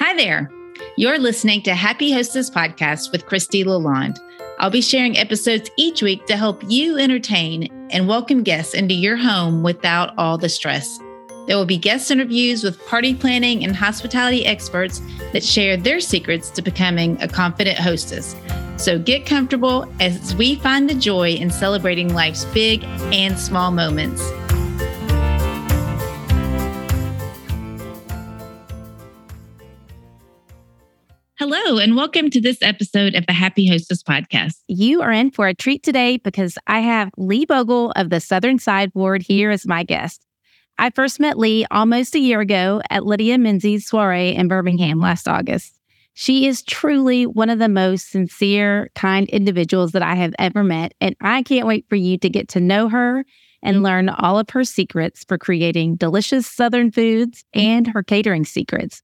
Hi there. You're listening to Happy Hostess Podcast with Kristie LaLonde. I'll be sharing episodes each week to help you entertain and welcome guests into your home without all the stress. There will be guest interviews with party planning and hospitality experts that share their secrets to becoming a confident hostess. So get comfortable as we find the joy in celebrating life's big and small moments. Hello, and welcome to this episode of the Happy Hostess Podcast. You are in for a treat today because I have Lee Bogle of the Southern Sideboard here as my guest. I first met Lee almost a year ago at Lydia Menzies' soiree in Birmingham last August. She is truly one of the most sincere, kind individuals that I have ever met, and I can't wait for you to get to know her and learn all of her secrets for creating delicious Southern foods and her catering secrets.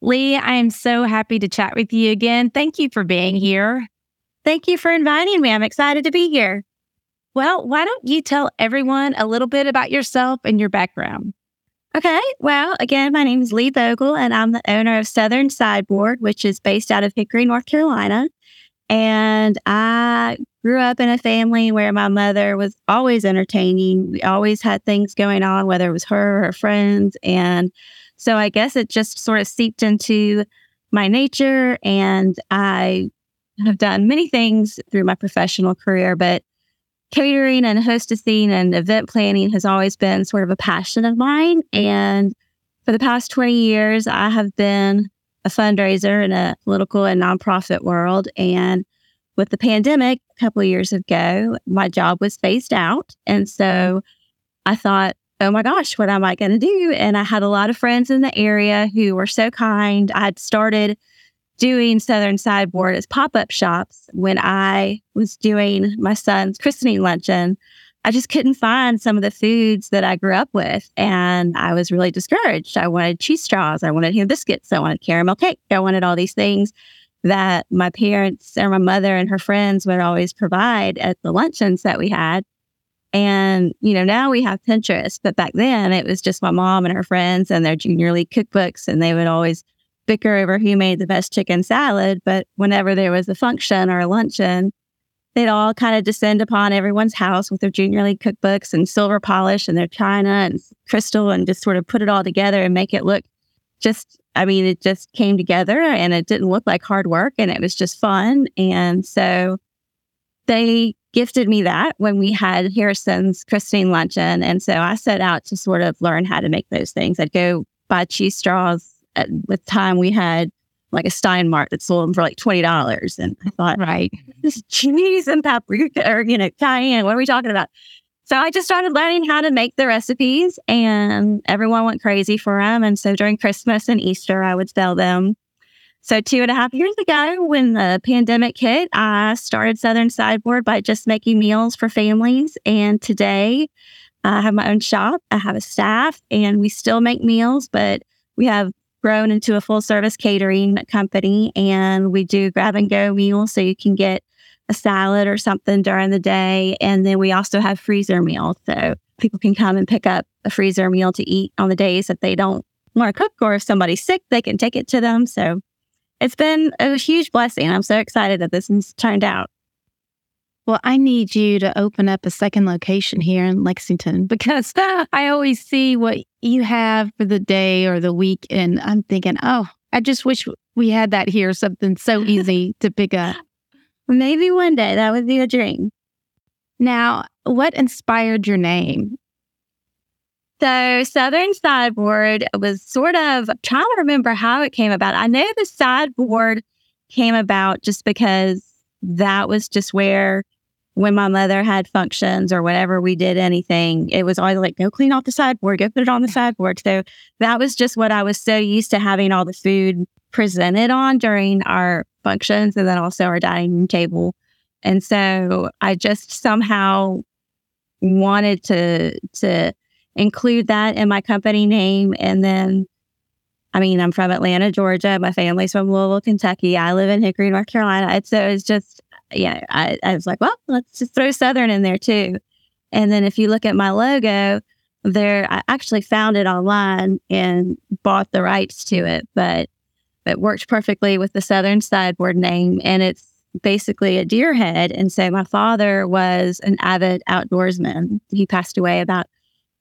Lee, I am so happy to chat with you again. Thank you for being here. Thank you for inviting me. I'm excited to be here. Well, why don't you tell everyone a little bit about yourself and your background? Okay. Well, again, my name is Lee Bogle, and I'm the owner of Southern Sideboard, which is based out of Hickory, North Carolina. And I grew up in a family where my mother was always entertaining. We always had things going on, whether it was her or her friends. And so I guess it just sort of seeped into my nature. And I have done many things through my professional career, but catering and hostessing and event planning has always been sort of a passion of mine. And for the past 20 years, I have been a fundraiser in a political and nonprofit world. And with the pandemic a couple of years ago, my job was phased out. And so mm-hmm. I thought, oh my gosh, what am I going to do? And I had a lot of friends in the area who were so kind. I had started doing Southern Sideboard as pop up shops when I was doing my son's christening luncheon. I just couldn't find some of the foods that I grew up with. And I was really discouraged. I wanted cheese straws. I wanted ham biscuits. I wanted caramel cake. I wanted all these things that my parents or my mother and her friends would always provide at the luncheons that we had. And, you know, now we have Pinterest, but back then it was just my mom and her friends and their junior league cookbooks, and they would always bicker over who made the best chicken salad. But whenever there was a function or a luncheon, they'd all kind of descend upon everyone's house with their junior league cookbooks and silver polish and their china and crystal and just sort of put it all together and make it look just, I mean, it just came together and it didn't look like hard work and it was just fun. And so they gifted me that when we had Harrison's christening luncheon. And so I set out to sort of learn how to make those things. I'd go buy cheese straws. At, with time, we had like a Steinmart that sold them for like $20. And I thought, right, this cheese and paprika or, you know, cayenne, what are we talking about? So I just started learning how to make the recipes and everyone went crazy for them. And so during Christmas and Easter, I would sell them so, two and a half years ago, when the pandemic hit, I started Southern Sideboard by just making meals for families. And today, I have my own shop, I have a staff, and we still make meals, but we have grown into a full service catering company and we do grab and go meals so you can get a salad or something during the day. And then we also have freezer meals. So people can come and pick up a freezer meal to eat on the days that they don't want to cook, or if somebody's sick, they can take it to them. So it's been a huge blessing. I'm so excited that this has turned out. Well, I need you to open up a second location here in Lexington because I always see what you have for the day or the week. And I'm thinking, oh, I just wish we had that here, something so easy to pick up. Maybe one day that would be a dream. Now, what inspired your name? So Southern Sideboard was sort of trying to remember how it came about. I know the sideboard came about just because that was just where when my mother had functions or whatever we did anything, it was always like, go clean off the sideboard, go put it on the sideboard. So that was just what I was so used to having all the food presented on during our functions and then also our dining table. And so I just somehow wanted to to include that in my company name. And then, I mean, I'm from Atlanta, Georgia. My family's from Louisville, Kentucky. I live in Hickory, North Carolina. And so it's just, yeah, I, I was like, well, let's just throw Southern in there too. And then if you look at my logo, there, I actually found it online and bought the rights to it. But it worked perfectly with the Southern Sideboard name. And it's basically a deer head. And so my father was an avid outdoorsman. He passed away about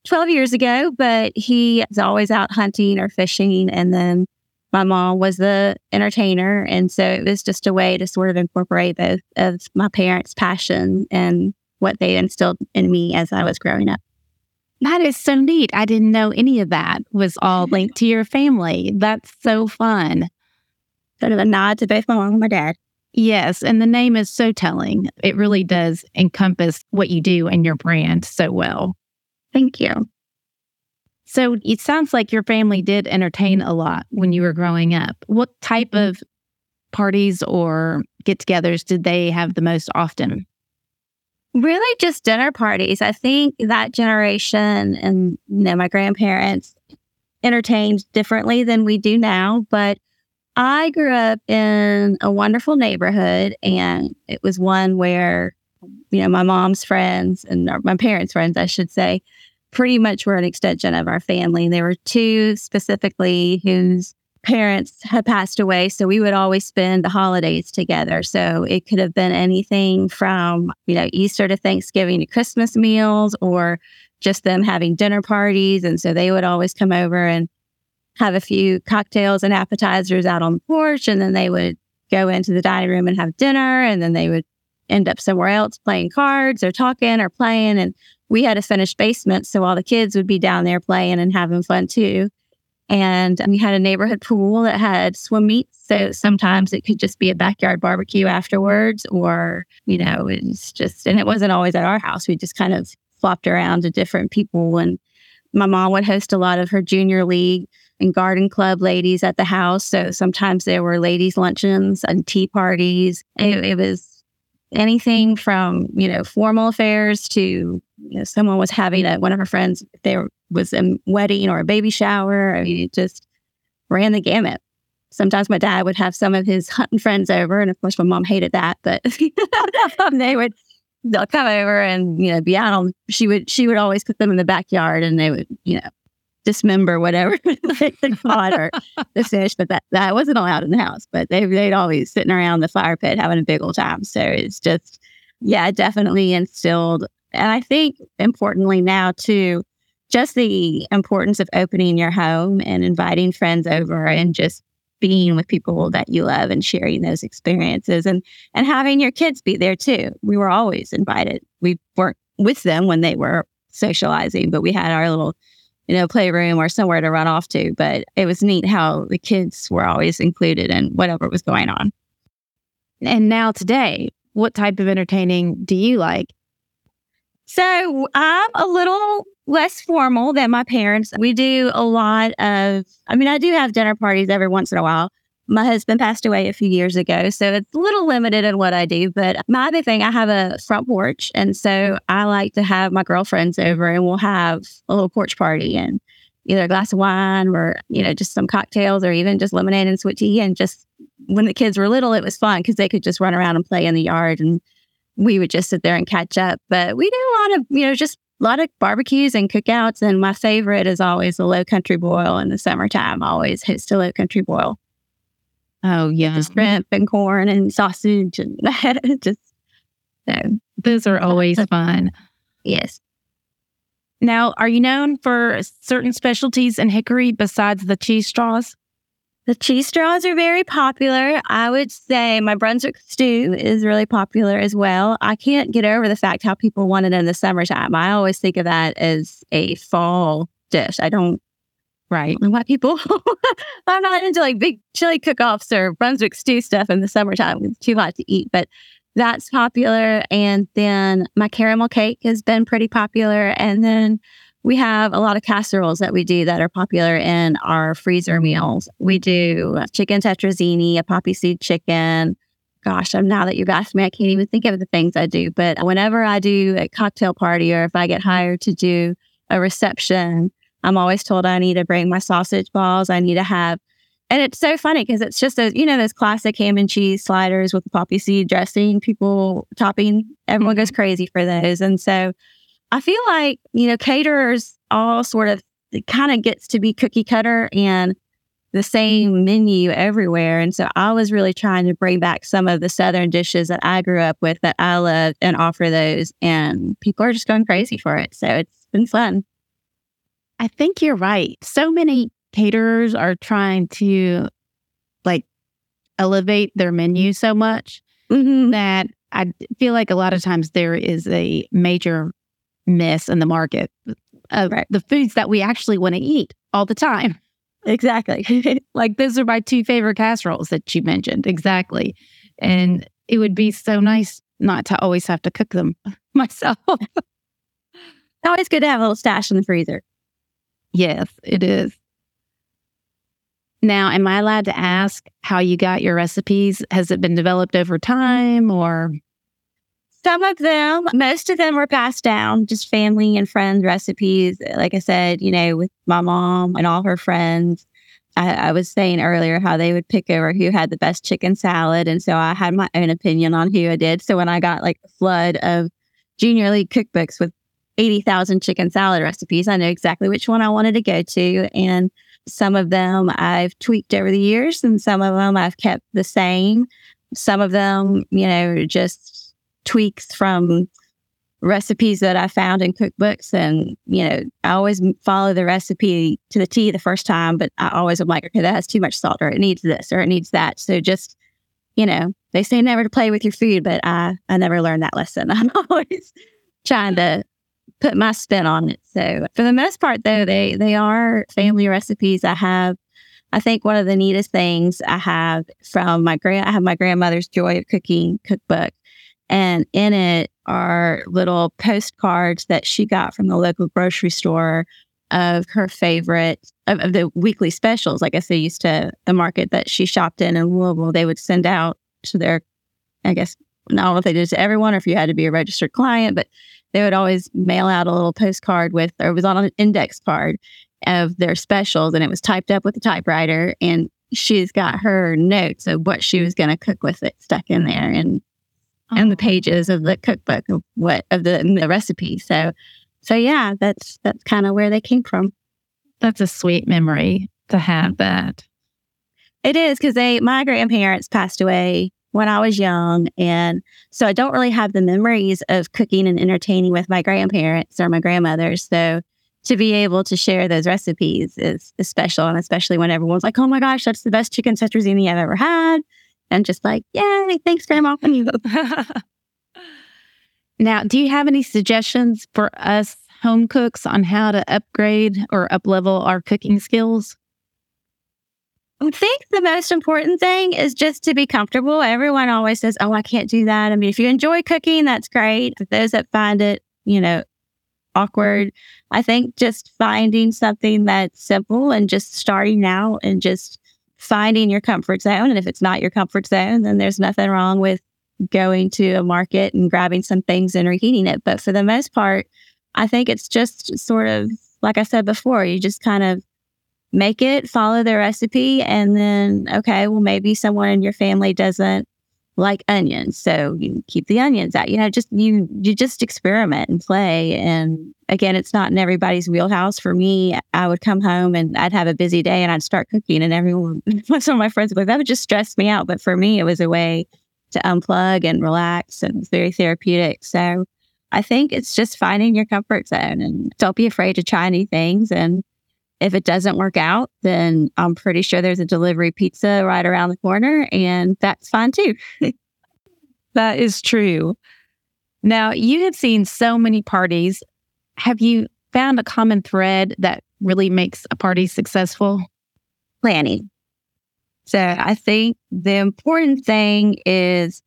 12 years ago, but he was always out hunting or fishing. And then my mom was the entertainer. And so it was just a way to sort of incorporate both of my parents' passion and what they instilled in me as I was growing up. That is so neat. I didn't know any of that was all linked to your family. That's so fun. Sort of a nod to both my mom and my dad. Yes. And the name is so telling. It really does encompass what you do and your brand so well. Thank you. So it sounds like your family did entertain a lot when you were growing up. What type of parties or get togethers did they have the most often? Really, just dinner parties. I think that generation and you know, my grandparents entertained differently than we do now. But I grew up in a wonderful neighborhood, and it was one where, you know, my mom's friends and my parents' friends, I should say, pretty much were an extension of our family. There were two specifically whose parents had passed away. So we would always spend the holidays together. So it could have been anything from, you know, Easter to Thanksgiving to Christmas meals or just them having dinner parties. And so they would always come over and have a few cocktails and appetizers out on the porch. And then they would go into the dining room and have dinner. And then they would end up somewhere else playing cards or talking or playing. And we had a finished basement. So all the kids would be down there playing and having fun too. And we had a neighborhood pool that had swim meets. So sometimes it could just be a backyard barbecue afterwards, or, you know, it's just, and it wasn't always at our house. We just kind of flopped around to different people. And my mom would host a lot of her junior league and garden club ladies at the house. So sometimes there were ladies' luncheons and tea parties. It, it was anything from, you know, formal affairs to, you know, someone was having a, one of her friends, there was a wedding or a baby shower. I mean, it just ran the gamut. Sometimes my dad would have some of his hunting friends over. And of course, my mom hated that, but they would, they'll come over and, you know, be out on, she would, she would always put them in the backyard and they would, you know, dismember whatever they caught or the fish, but that, that wasn't allowed in the house. But they, they'd always sitting around the fire pit having a big old time. So it's just, yeah, definitely instilled. And I think importantly now too, just the importance of opening your home and inviting friends over and just being with people that you love and sharing those experiences and and having your kids be there too. We were always invited. We weren't with them when they were socializing, but we had our little you know, playroom or somewhere to run off to. But it was neat how the kids were always included in whatever was going on. And now today, what type of entertaining do you like? So I'm a little less formal than my parents. We do a lot of, I mean, I do have dinner parties every once in a while, my husband passed away a few years ago, so it's a little limited in what I do. But my other thing, I have a front porch. And so I like to have my girlfriends over and we'll have a little porch party and either a glass of wine or, you know, just some cocktails or even just lemonade and sweet tea. And just when the kids were little, it was fun because they could just run around and play in the yard and we would just sit there and catch up. But we do a lot of, you know, just a lot of barbecues and cookouts. And my favorite is always the low country boil in the summertime. I always host a low country boil. Oh yeah, shrimp and corn and sausage and just so those are always fun. Yes. Now, are you known for certain specialties in Hickory besides the cheese straws? The cheese straws are very popular. I would say my Brunswick stew is really popular as well. I can't get over the fact how people want it in the summertime. I always think of that as a fall dish. I don't Right. White people, I'm not into like big chili cook offs or Brunswick stew stuff in the summertime. It's too hot to eat, but that's popular. And then my caramel cake has been pretty popular. And then we have a lot of casseroles that we do that are popular in our freezer meals. We do chicken tetrazzini, a poppy seed chicken. Gosh, I'm now that you've asked me, I can't even think of the things I do. But whenever I do a cocktail party or if I get hired to do a reception, I'm always told I need to bring my sausage balls. I need to have, and it's so funny because it's just those, you know, those classic ham and cheese sliders with the poppy seed dressing, people topping. Everyone goes mm-hmm. crazy for those. And so I feel like, you know, caterers all sort of, it kind of gets to be cookie cutter and the same menu everywhere. And so I was really trying to bring back some of the Southern dishes that I grew up with that I love and offer those. And people are just going crazy for it. So it's been fun. I think you're right. So many caterers are trying to like elevate their menu so much mm-hmm. that I feel like a lot of times there is a major miss in the market of right. the foods that we actually want to eat all the time. Exactly. like those are my two favorite casseroles that you mentioned. Exactly. And it would be so nice not to always have to cook them myself. always good to have a little stash in the freezer. Yes, it is. Now, am I allowed to ask how you got your recipes? Has it been developed over time or? Some of them, most of them were passed down, just family and friends recipes. Like I said, you know, with my mom and all her friends. I, I was saying earlier how they would pick over who had the best chicken salad. And so I had my own opinion on who I did. So when I got like a flood of junior league cookbooks with 80,000 chicken salad recipes, I know exactly which one I wanted to go to. And some of them I've tweaked over the years, and some of them I've kept the same. Some of them, you know, just tweaks from recipes that I found in cookbooks. And, you know, I always follow the recipe to the T the first time, but I always am like, okay, that has too much salt, or it needs this, or it needs that. So just, you know, they say never to play with your food, but I, I never learned that lesson. I'm always trying to put my spin on it. So for the most part, though, they they are family recipes. I have, I think one of the neatest things I have from my grand, I have my grandmother's Joy of Cooking cookbook, and in it are little postcards that she got from the local grocery store of her favorite of, of the weekly specials. Like I guess they used to the market that she shopped in in Louisville. They would send out to their, I guess, know if they did to everyone or if you had to be a registered client, but they would always mail out a little postcard with, or it was on an index card of their specials and it was typed up with a typewriter. And she's got her notes of what she was going to cook with it stuck in there and, oh. and the pages of the cookbook of what, of the, the recipe. So, so yeah, that's, that's kind of where they came from. That's a sweet memory to have that. It is because they, my grandparents passed away when I was young. And so I don't really have the memories of cooking and entertaining with my grandparents or my grandmothers. So to be able to share those recipes is, is special. And especially when everyone's like, oh my gosh, that's the best chicken tetrazzini I've ever had. And just like, yay, thanks, Grandma. now, do you have any suggestions for us home cooks on how to upgrade or uplevel our cooking skills? I think the most important thing is just to be comfortable. Everyone always says, Oh, I can't do that. I mean, if you enjoy cooking, that's great. For those that find it, you know, awkward, I think just finding something that's simple and just starting out and just finding your comfort zone. And if it's not your comfort zone, then there's nothing wrong with going to a market and grabbing some things and reheating it. But for the most part, I think it's just sort of, like I said before, you just kind of make it, follow the recipe, and then, okay, well, maybe someone in your family doesn't like onions. So you keep the onions out. You know, just you you just experiment and play. And again, it's not in everybody's wheelhouse. For me, I would come home and I'd have a busy day and I'd start cooking and everyone some of my friends would like, that would just stress me out. But for me, it was a way to unplug and relax and it's very therapeutic. So I think it's just finding your comfort zone and don't be afraid to try new things and if it doesn't work out, then I'm pretty sure there's a delivery pizza right around the corner, and that's fine too. that is true. Now, you have seen so many parties. Have you found a common thread that really makes a party successful? Planning. So I think the important thing is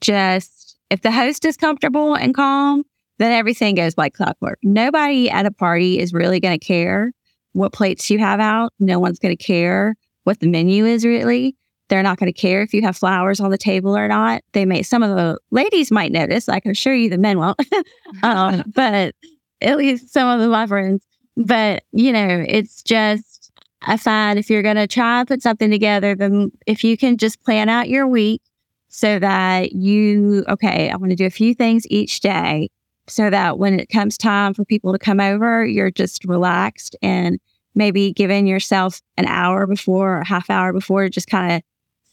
just if the host is comfortable and calm, then everything goes like clockwork. Nobody at a party is really going to care what plates you have out. No one's going to care what the menu is really. They're not going to care if you have flowers on the table or not. They may, some of the ladies might notice. I can assure you the men won't, um, but at least some of the my friends. But, you know, it's just, I find if you're going to try and put something together, then if you can just plan out your week so that you, okay, I want to do a few things each day so that when it comes time for people to come over, you're just relaxed and maybe giving yourself an hour before or half hour before just kind of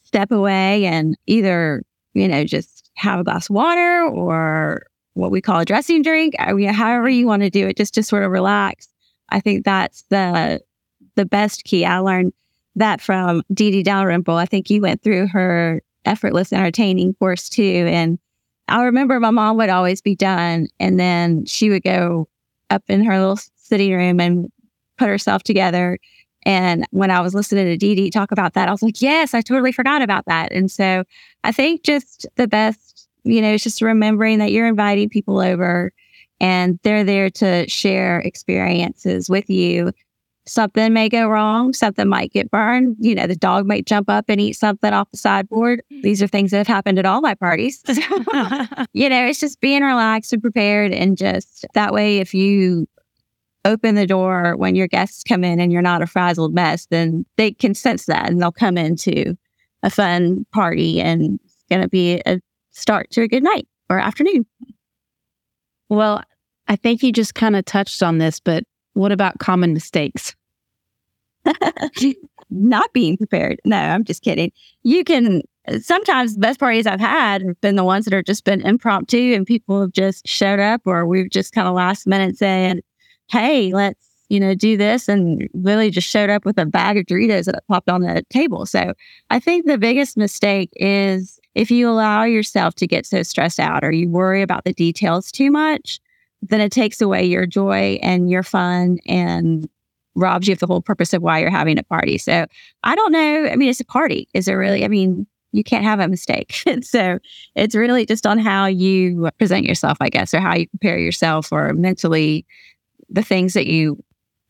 step away and either, you know, just have a glass of water or what we call a dressing drink. Uh, I mean, however you want to do it, just to sort of relax. I think that's the the best key. I learned that from Dee Dee Dalrymple. I think you went through her effortless entertaining course too. And I remember my mom would always be done and then she would go up in her little sitting room and put herself together. And when I was listening to Dee Dee talk about that, I was like, yes, I totally forgot about that. And so I think just the best, you know, is just remembering that you're inviting people over and they're there to share experiences with you. Something may go wrong, something might get burned. You know, the dog might jump up and eat something off the sideboard. These are things that have happened at all my parties. you know, it's just being relaxed and prepared. And just that way, if you open the door when your guests come in and you're not a frazzled mess, then they can sense that and they'll come into a fun party and it's going to be a start to a good night or afternoon. Well, I think you just kind of touched on this, but what about common mistakes? not being prepared. No, I'm just kidding. You can sometimes the best parties I've had have been the ones that are just been impromptu and people have just showed up or we've just kind of last minute saying, hey, let's, you know, do this. And really just showed up with a bag of Doritos that popped on the table. So I think the biggest mistake is if you allow yourself to get so stressed out or you worry about the details too much, then it takes away your joy and your fun and robs you of the whole purpose of why you're having a party. So I don't know. I mean, it's a party. Is it really? I mean, you can't have a mistake. so it's really just on how you present yourself, I guess, or how you prepare yourself or mentally the things that you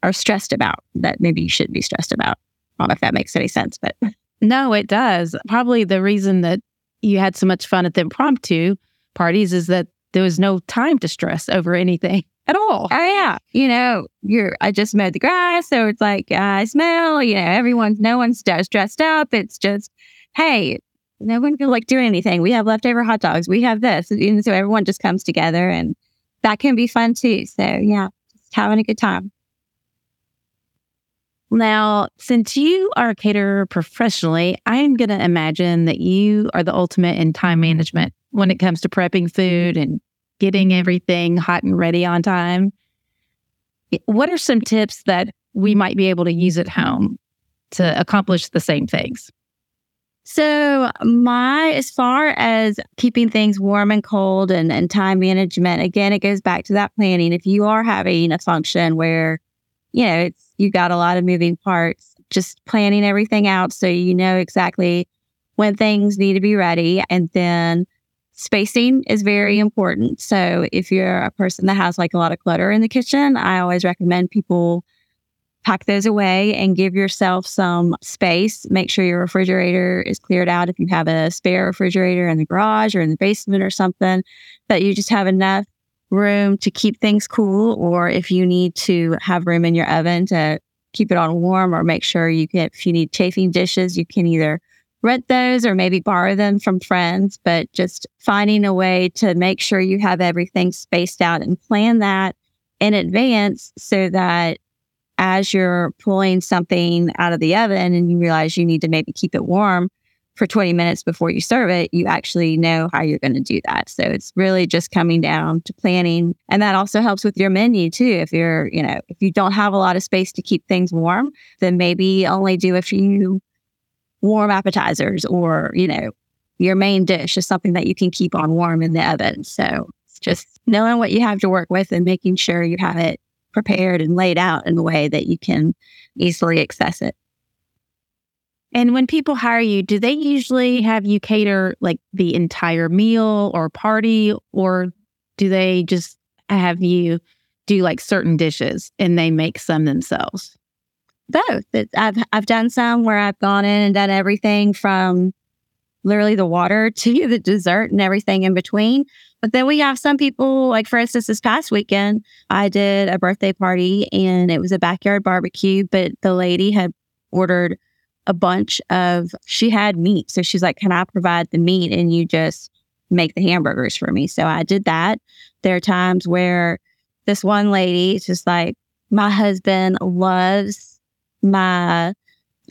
are stressed about that maybe you shouldn't be stressed about. I don't know if that makes any sense, but no, it does. Probably the reason that you had so much fun at the impromptu parties is that there was no time to stress over anything at all. Oh yeah, you know, you're. I just mowed the grass, so it's like I smell. You know, everyone's no one's dressed up. It's just, hey, no one feel like doing anything. We have leftover hot dogs. We have this, and so everyone just comes together, and that can be fun too. So yeah, just having a good time. Now, since you are a caterer professionally, I am going to imagine that you are the ultimate in time management when it comes to prepping food and getting everything hot and ready on time. What are some tips that we might be able to use at home to accomplish the same things? So, my, as far as keeping things warm and cold and, and time management, again, it goes back to that planning. If you are having a function where, you know, it's, you got a lot of moving parts, just planning everything out so you know exactly when things need to be ready. And then spacing is very important. So, if you're a person that has like a lot of clutter in the kitchen, I always recommend people pack those away and give yourself some space. Make sure your refrigerator is cleared out. If you have a spare refrigerator in the garage or in the basement or something, that you just have enough room to keep things cool. Or if you need to have room in your oven to keep it on warm, or make sure you can, if you need chafing dishes, you can either rent those or maybe borrow them from friends. But just finding a way to make sure you have everything spaced out and plan that in advance so that as you're pulling something out of the oven and you realize you need to maybe keep it warm for 20 minutes before you serve it, you actually know how you're going to do that. So it's really just coming down to planning. And that also helps with your menu too. If you're, you know, if you don't have a lot of space to keep things warm, then maybe only do a few warm appetizers or, you know, your main dish is something that you can keep on warm in the oven. So it's just knowing what you have to work with and making sure you have it prepared and laid out in a way that you can easily access it. And when people hire you, do they usually have you cater like the entire meal or party, or do they just have you do like certain dishes and they make some themselves? Both. I've I've done some where I've gone in and done everything from literally the water to the dessert and everything in between. But then we have some people, like for instance, this past weekend, I did a birthday party and it was a backyard barbecue, but the lady had ordered a bunch of, she had meat. So she's like, Can I provide the meat and you just make the hamburgers for me? So I did that. There are times where this one lady is just like, My husband loves my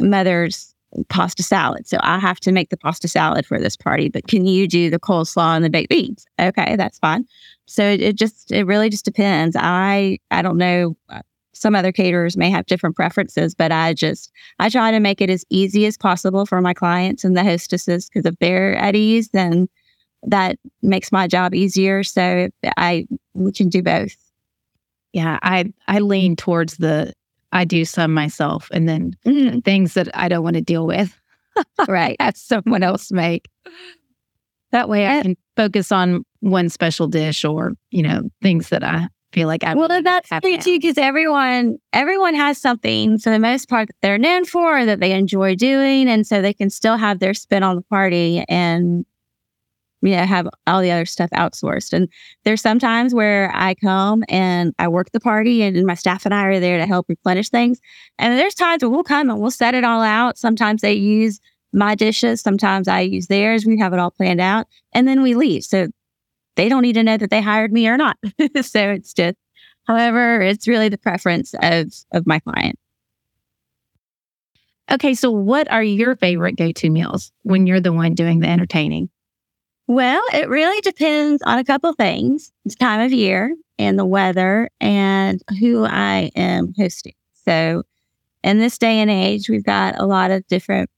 mother's pasta salad. So I have to make the pasta salad for this party, but can you do the coleslaw and the baked beans? Okay, that's fine. So it, it just, it really just depends. I, I don't know. Uh, some other caterers may have different preferences, but I just, I try to make it as easy as possible for my clients and the hostesses because if they're at ease, then that makes my job easier. So I, we can do both. Yeah, I I lean towards the I do some myself and then mm-hmm. things that I don't want to deal with. right. Have someone else make. That way I can focus on one special dish or, you know, things that I feel like I Well that's true too, because everyone everyone has something for the most part that they're known for that they enjoy doing. And so they can still have their spin on the party and know, have all the other stuff outsourced. And there's sometimes where I come and I work the party and my staff and I are there to help replenish things. And there's times where we'll come and we'll set it all out. Sometimes they use my dishes. Sometimes I use theirs. We have it all planned out and then we leave. So they don't need to know that they hired me or not. so it's just, however, it's really the preference of, of my client. Okay. So what are your favorite go-to meals when you're the one doing the entertaining? Well, it really depends on a couple things the time of year and the weather and who I am hosting. So, in this day and age, we've got a lot of different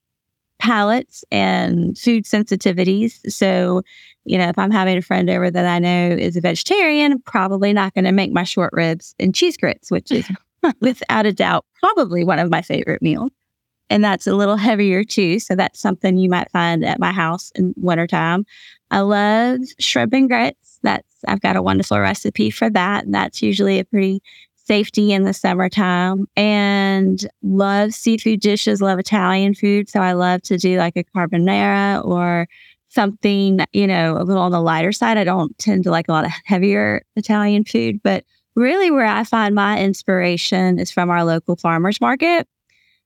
palates and food sensitivities. So, you know, if I'm having a friend over that I know is a vegetarian, I'm probably not going to make my short ribs and cheese grits, which is without a doubt probably one of my favorite meals. And that's a little heavier too. So that's something you might find at my house in wintertime. I love shrimp and grits. That's I've got a wonderful recipe for that. And that's usually a pretty safety in the summertime. And love seafood dishes, love Italian food. So I love to do like a carbonara or something, you know, a little on the lighter side. I don't tend to like a lot of heavier Italian food, but really where I find my inspiration is from our local farmers market.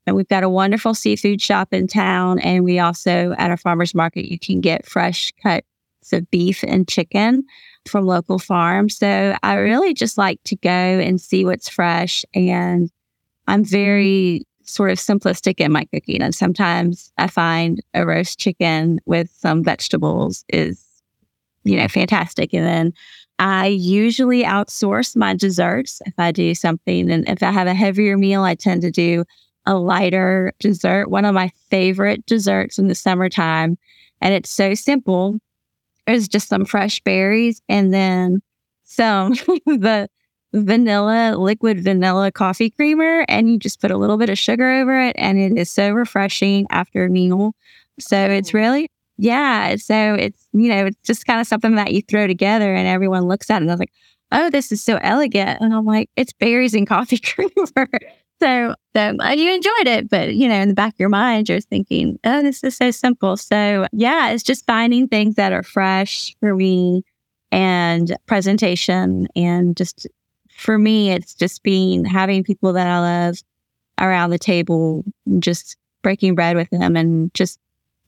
And we've got a wonderful seafood shop in town. And we also, at our farmers market, you can get fresh cut of beef and chicken from local farms. So I really just like to go and see what's fresh. And I'm very mm-hmm. sort of simplistic in my cooking. And sometimes I find a roast chicken with some vegetables is, you know, fantastic. And then I usually outsource my desserts if I do something. And if I have a heavier meal, I tend to do a lighter dessert. One of my favorite desserts in the summertime. And it's so simple is just some fresh berries and then some the vanilla liquid vanilla coffee creamer and you just put a little bit of sugar over it and it is so refreshing after a meal. So oh. it's really yeah so it's you know it's just kind of something that you throw together and everyone looks at it and they're like oh this is so elegant. And i'm like it's berries and coffee creamer so, so you enjoyed it, but you know, in the back of your mind, you're thinking, "Oh, this is so simple." So, yeah, it's just finding things that are fresh for me, and presentation, and just for me, it's just being having people that I love around the table, just breaking bread with them, and just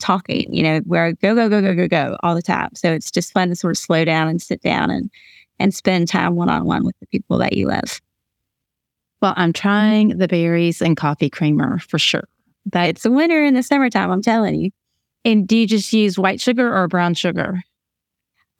talking. You know, where go go go go go go all the time. So it's just fun to sort of slow down and sit down and and spend time one on one with the people that you love. Well, I'm trying the berries and coffee creamer for sure. That's a winner in the summertime, I'm telling you. And do you just use white sugar or brown sugar?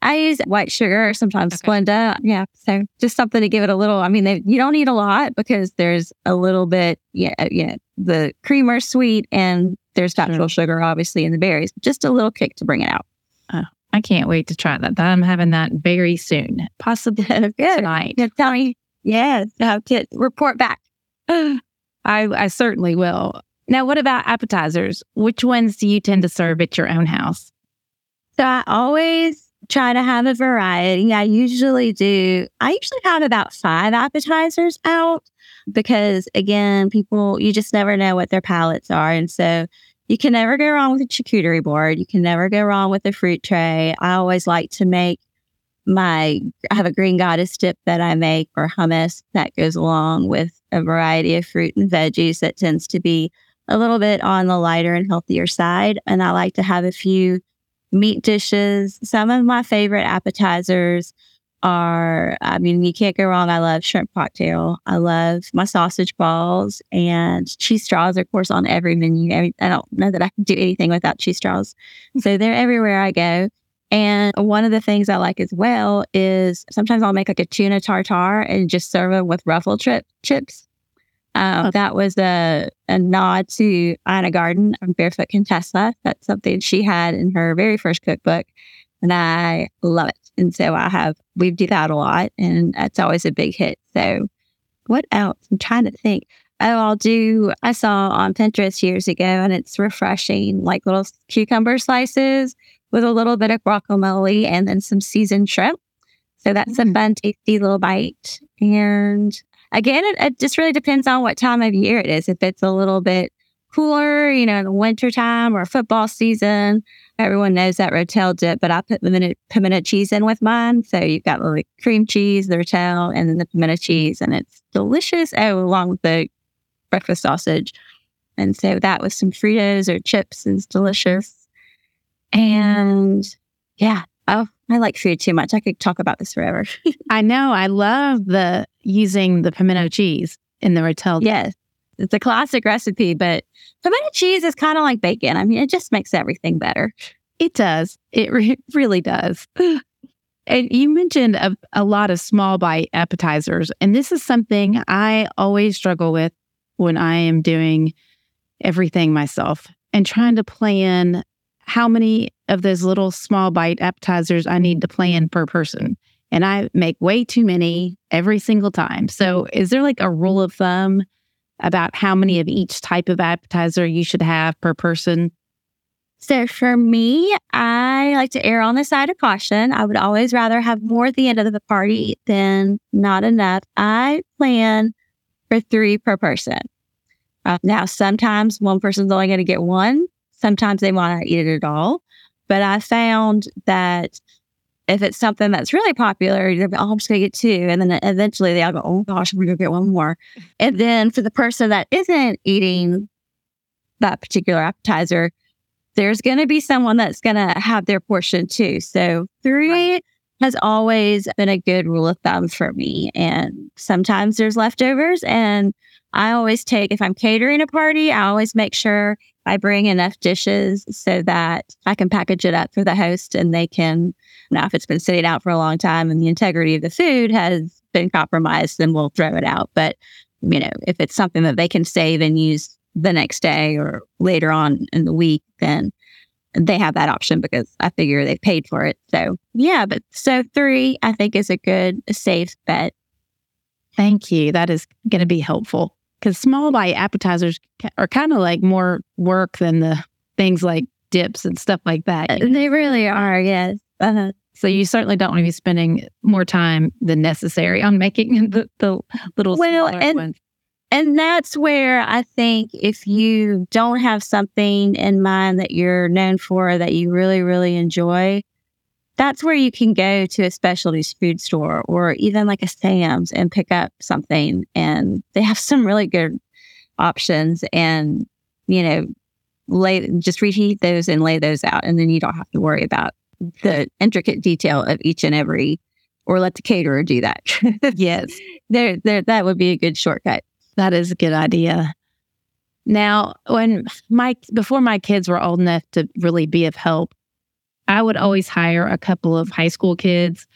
I use white sugar sometimes okay. Splenda. Yeah. So just something to give it a little, I mean, they, you don't need a lot because there's a little bit, yeah, uh, yeah, the creamer sweet and there's natural sure. sugar, obviously, in the berries. Just a little kick to bring it out. Oh, I can't wait to try that. I'm having that very soon, possibly tonight. Yeah, tell me Yes, have to report back. I, I certainly will. Now, what about appetizers? Which ones do you tend to serve at your own house? So I always try to have a variety. I usually do, I usually have about five appetizers out because, again, people, you just never know what their palates are. And so you can never go wrong with a charcuterie board. You can never go wrong with a fruit tray. I always like to make my I have a green goddess dip that I make or hummus that goes along with a variety of fruit and veggies that tends to be a little bit on the lighter and healthier side. And I like to have a few meat dishes. Some of my favorite appetizers are, I mean, you can't go wrong. I love shrimp cocktail. I love my sausage balls and cheese straws, of course, on every menu. I don't know that I can do anything without cheese straws. so they're everywhere I go. And one of the things I like as well is sometimes I'll make like a tuna tartare and just serve them with ruffle trip chips. Um, that was a, a nod to Ina Garten of Barefoot Contessa. That's something she had in her very first cookbook. And I love it. And so I have, we do that a lot and that's always a big hit. So what else? I'm trying to think. Oh, I'll do, I saw on Pinterest years ago and it's refreshing, like little cucumber slices with a little bit of guacamole and then some seasoned shrimp. So that's mm-hmm. a mm. fun, tasty little bite. And again, it, it, just really depends on what time of year it is. If it's a little bit cooler, you know, in the winter time or football season, everyone knows that Rotel dip, but I put pimento, pimento cheese in with mine. So you've got the cream cheese, the Rotel, and then the pimento cheese, and it's delicious. Oh, along with the breakfast sausage. And so that with some Fritos or chips is delicious. And yeah, oh, I like food too much. I could talk about this forever. I know. I love the using the pimento cheese in the Rotel. Yes. It's a classic recipe, but pimento cheese is kind of like bacon. I mean, it just makes everything better. It does. It re- really does. and you mentioned a, a lot of small bite appetizers. And this is something I always struggle with when I am doing everything myself and trying to plan how many of those little small bite appetizers I need to plan per person. And I make way too many every single time. So, is there like a rule of thumb about how many of each type of appetizer you should have per person? So, for me, I like to err on the side of caution. I would always rather have more at the end of the party than not enough. I plan for three per person. Uh, now, sometimes one person's only going to get one. Sometimes they want to eat it at all. But I found that if it's something that's really popular, they're oh, I'm just going to get two. And then eventually they'll go, oh gosh, I'm going to go get one more. And then for the person that isn't eating that particular appetizer, there's going to be someone that's going to have their portion too. So three has always been a good rule of thumb for me. And sometimes there's leftovers. And I always take, if I'm catering a party, I always make sure I bring enough dishes so that I can package it up for the host and they can, now if it's been sitting out for a long time and the integrity of the food has been compromised, then we'll throw it out. But, you know, if it's something that they can save and use the next day or later on in the week, then they have that option because I figure they paid for it. So yeah, but so three, I think is a good, safe bet. Thank you. That is going to be helpful because small bite appetizers are kind of like more work than the things like dips and stuff like that. Uh, they really are. Yes. Uh-huh. So you certainly don't want to be spending more time than necessary on making the, the little well, and, ones. And that's where I think if you don't have something in mind that you're known for that you really, really enjoy, that's where you can go to a specialty food store or even like a Sam's and pick up something. And they have some really good options and, you know, lay just reheat those and lay those out. And then you don't have to worry about the intricate detail of each and every or let the caterer do that. yes. there, there, that would be a good shortcut. That is a good idea. Now, when my before my kids were old enough to really be of help, I would always hire a couple of high school kids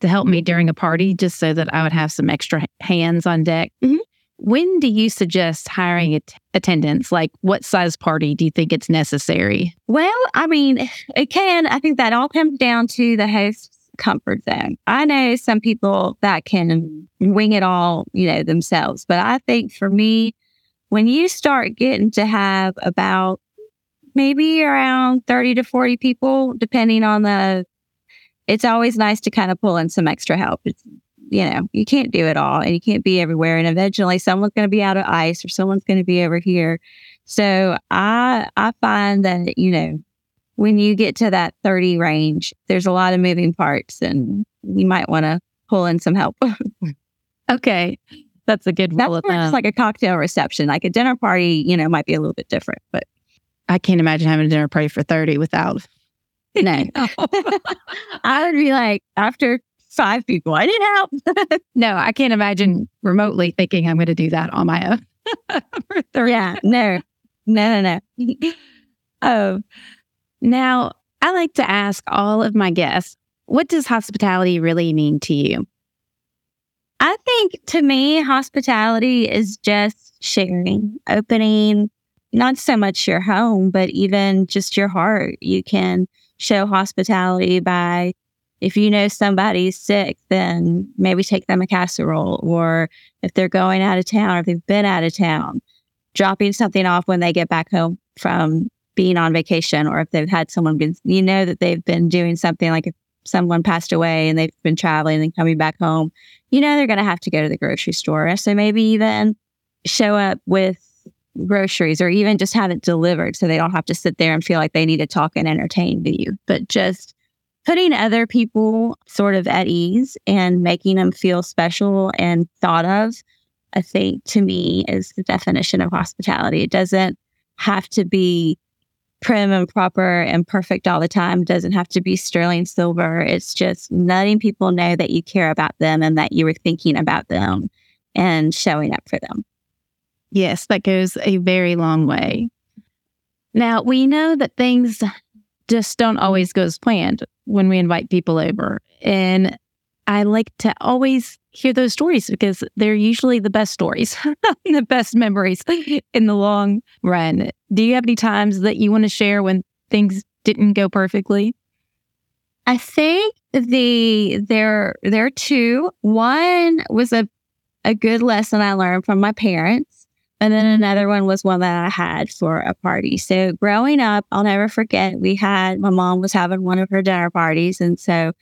to help me during a party just so that I would have some extra hands on deck. Mm-hmm. When do you suggest hiring at- attendants? Like, what size party do you think it's necessary? Well, I mean, it can. I think that all comes down to the host's comfort zone. I know some people that can wing it all, you know, themselves, but I think for me, when you start getting to have about maybe around 30 to 40 people, depending on the, it's always nice to kind of pull in some extra help. It's, you know, you can't do it all and you can't be everywhere. And eventually someone's going to be out of ice or someone's going to be over here. So I, I find that, you know, when you get to that 30 range, there's a lot of moving parts and you might want to pull in some help. okay. That's a good rule That's just like a cocktail reception. Like a dinner party, you know, might be a little bit different, but I can't imagine having a dinner party for 30 without. No. I would be like, after five people. I need help. no, I can't imagine remotely thinking I'm going to do that on my own. yeah, no, no, no, no. oh, now I like to ask all of my guests, what does hospitality really mean to you? I think to me, hospitality is just sharing, opening not so much your home, but even just your heart. You can show hospitality by if you know somebody's sick, then maybe take them a casserole, or if they're going out of town or if they've been out of town, dropping something off when they get back home from being on vacation, or if they've had someone been, you know, that they've been doing something like if someone passed away and they've been traveling and coming back home, you know, they're going to have to go to the grocery store. So maybe even show up with groceries or even just have it delivered so they don't have to sit there and feel like they need to talk and entertain you, but just putting other people sort of at ease and making them feel special and thought of, I think to me is the definition of hospitality. It doesn't have to be prim and proper and perfect all the time. It doesn't have to be sterling silver. It's just letting people know that you care about them and that you were thinking about them and showing up for them. Yes, that goes a very long way. Now, we know that things just don't always go as planned when we invite people over. And I like to always hear those stories because they're usually the best stories, the best memories in the long run. Do you have any times that you want to share when things didn't go perfectly? I think the there there are two. One was a a good lesson I learned from my parents and then another one was one that I had for a party. So growing up, I'll never forget, we had my mom was having one of her dinner parties. And so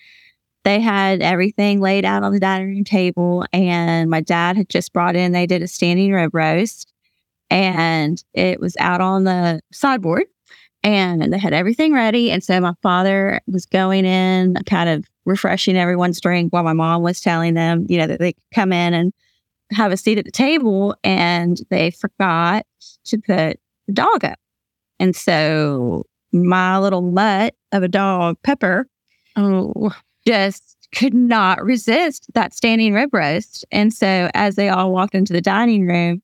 they had everything laid out on the dining room table. And my dad had just brought in, they did a standing rib roast and it was out on the sideboard and they had everything ready. And so my father was going in, kind of refreshing everyone's drink while my mom was telling them, you know, that they could come in and have a seat at the table and they forgot to put the dog up. And so my little mutt of a dog, Pepper, oh, just could not resist that standing rib roast. And so as they all walked into the dining room,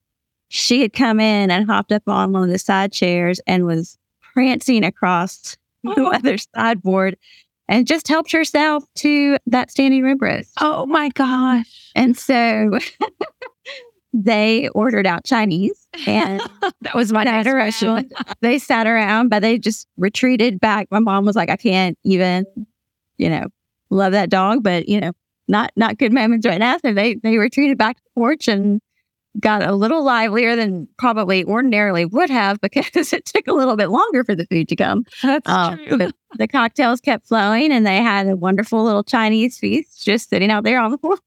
she had come in and hopped up on one of the side chairs and was prancing across the oh. other sideboard and just helped herself to that standing rib roast. Oh my gosh. And so they ordered out Chinese and that was my question. They sat around, but they just retreated back. My mom was like, I can't even, you know, love that dog, but you know, not not good moments right now. So they they retreated back to the porch and got a little livelier than probably ordinarily would have because it took a little bit longer for the food to come. That's um, true. The cocktails kept flowing and they had a wonderful little Chinese feast just sitting out there on the floor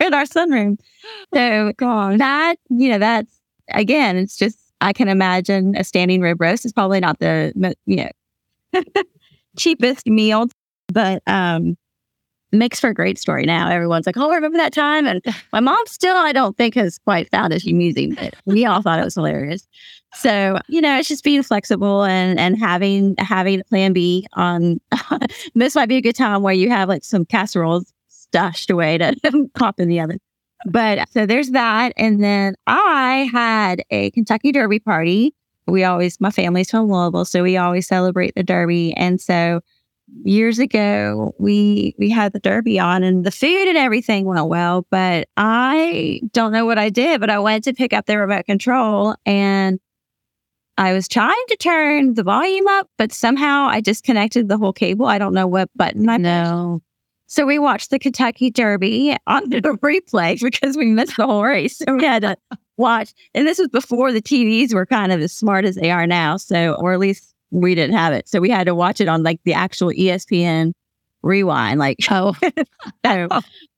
in our sunroom. So God. that, you know, that's again, it's just I can imagine a standing rib roast is probably not the you know cheapest meal, but um makes for a great story now. Everyone's like, oh, I remember that time. And my mom still, I don't think, has quite found it amusing, but we all thought it was hilarious. So, you know, it's just being flexible and and having having a plan B on um, this might be a good time where you have like some casseroles stashed away to pop in the oven. But so there's that. And then I had a Kentucky Derby party. We always, my family's from Louisville, so we always celebrate the Derby. And so years ago we we had the derby on and the food and everything went well but i don't know what i did but i went to pick up the remote control and i was trying to turn the volume up but somehow i disconnected the whole cable i don't know what button i know so we watched the kentucky derby on the replay because we missed the whole race so we had to watch and this was before the tvs were kind of as smart as they are now so or at least we didn't have it. So we had to watch it on like the actual ESPN rewind. Like, oh, so,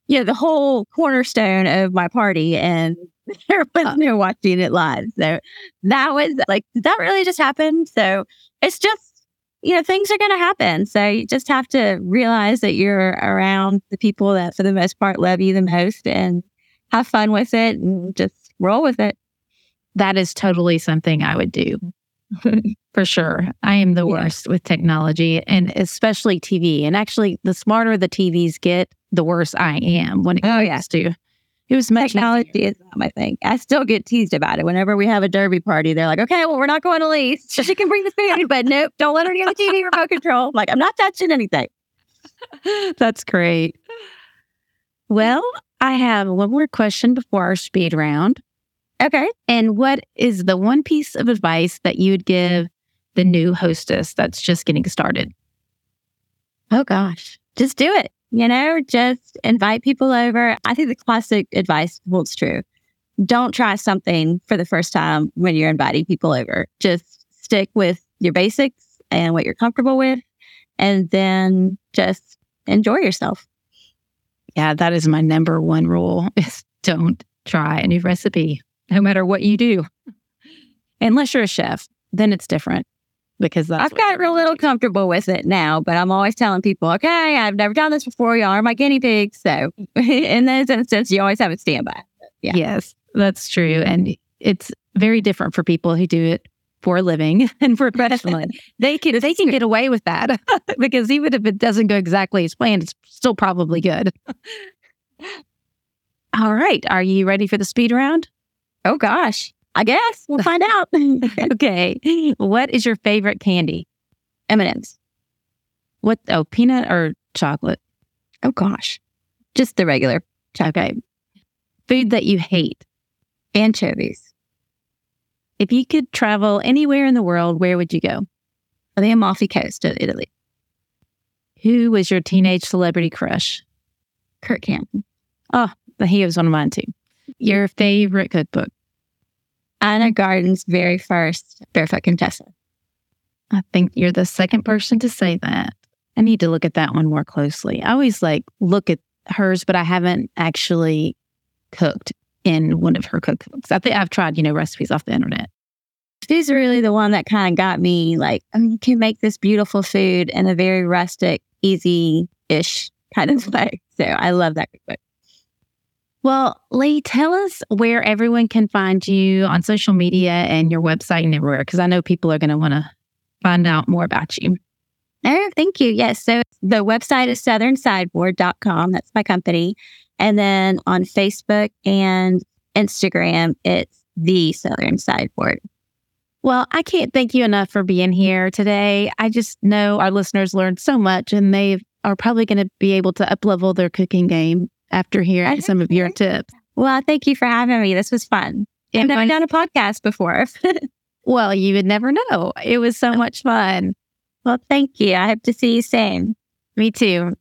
yeah, the whole cornerstone of my party. And there was uh. no watching it live. So that was like, did that really just happen? So it's just, you know, things are going to happen. So you just have to realize that you're around the people that, for the most part, love you the most and have fun with it and just roll with it. That is totally something I would do. For sure. I am the worst with technology and especially TV. And actually, the smarter the TVs get, the worse I am when it Oh, comes yeah. to it was much Technology is not my thing. I still get teased about it. Whenever we have a derby party, they're like, okay, well, we're not going to lease. She can bring the food, but nope, don't let her get the TV remote control. I'm like, I'm not touching anything. That's great. Well, I have one more question before our speed round. Okay. And what is the one piece of advice that you would give the new hostess that's just getting started? Oh gosh, just do it. You know, just invite people over. I think the classic advice holds true. Don't try something for the first time when you're inviting people over. Just stick with your basics and what you're comfortable with, and then just enjoy yourself. Yeah, that is my number one rule is don't try a new recipe, no matter what you do. Unless you're a chef, then it's different because that's I've got real little comfortable with it now, but I'm always telling people, okay, I've never done this before. Y'all are my guinea pigs. So in those instances, you always have a standby. Yeah. Yes, that's true. Mm-hmm. And it's very different for people who do it for a living and professionally. they can they can get away with that because even if it doesn't go exactly as planned, it's still probably good. All right. Are you ready for the speed round? Oh gosh, I guess we'll find out. Okay. What is your favorite candy? M&Ms. What oh, peanut or chocolate? Oh gosh, just the regular Okay. Food that you hate. anchovies. If you could travel anywhere in the world, where would you go? The Amalfi Coast of Italy. Who was your teenage celebrity crush? Kurt Campbell. Oh, he was one of mine too. Your favorite cookbook? Ina Garten's very first Barefoot Contessa. I think you're the second person to say that. I need to look at that one more closely. I always like look at hers, but I haven't actually cooked in one of her cookbooks. I think I've tried, you know, recipes off the internet. She's really the one that kind of got me like, oh, you can make this beautiful food in a very rustic, easy ish kind of way. So I love that cookbook. Well, Lee, tell us where everyone can find you on social media and your website and everywhere, because I know people are going to want to find out more about you. Oh, thank you. Yes. So the website is southernsideboard.com. That's my company. And then on Facebook and Instagram, it's the Southern Sideboard. Well, I can't thank you enough for being here today. I just know our listeners learned so much and they are probably going to be able to uplevel their cooking game after hearing some of your tips. Well, thank you for having me. This was fun. I've never done a podcast before. Well, you would never know. It was so much fun. well, thank you. I hope to see you soon. Me too.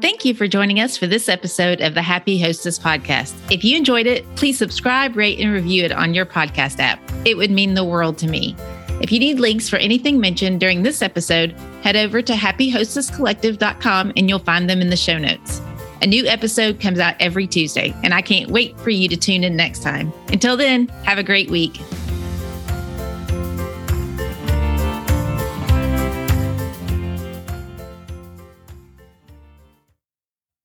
Thank you for joining us for this episode of the Happy Hostess podcast. If you enjoyed it, please subscribe, rate, and review it on your podcast app. It would mean the world to me. If you need links for anything mentioned during this episode, head over to happyhostesscollective.com and you'll find them in the show notes. A new episode comes out every Tuesday, and I can't wait for you to tune in next time. Until then, have a great week.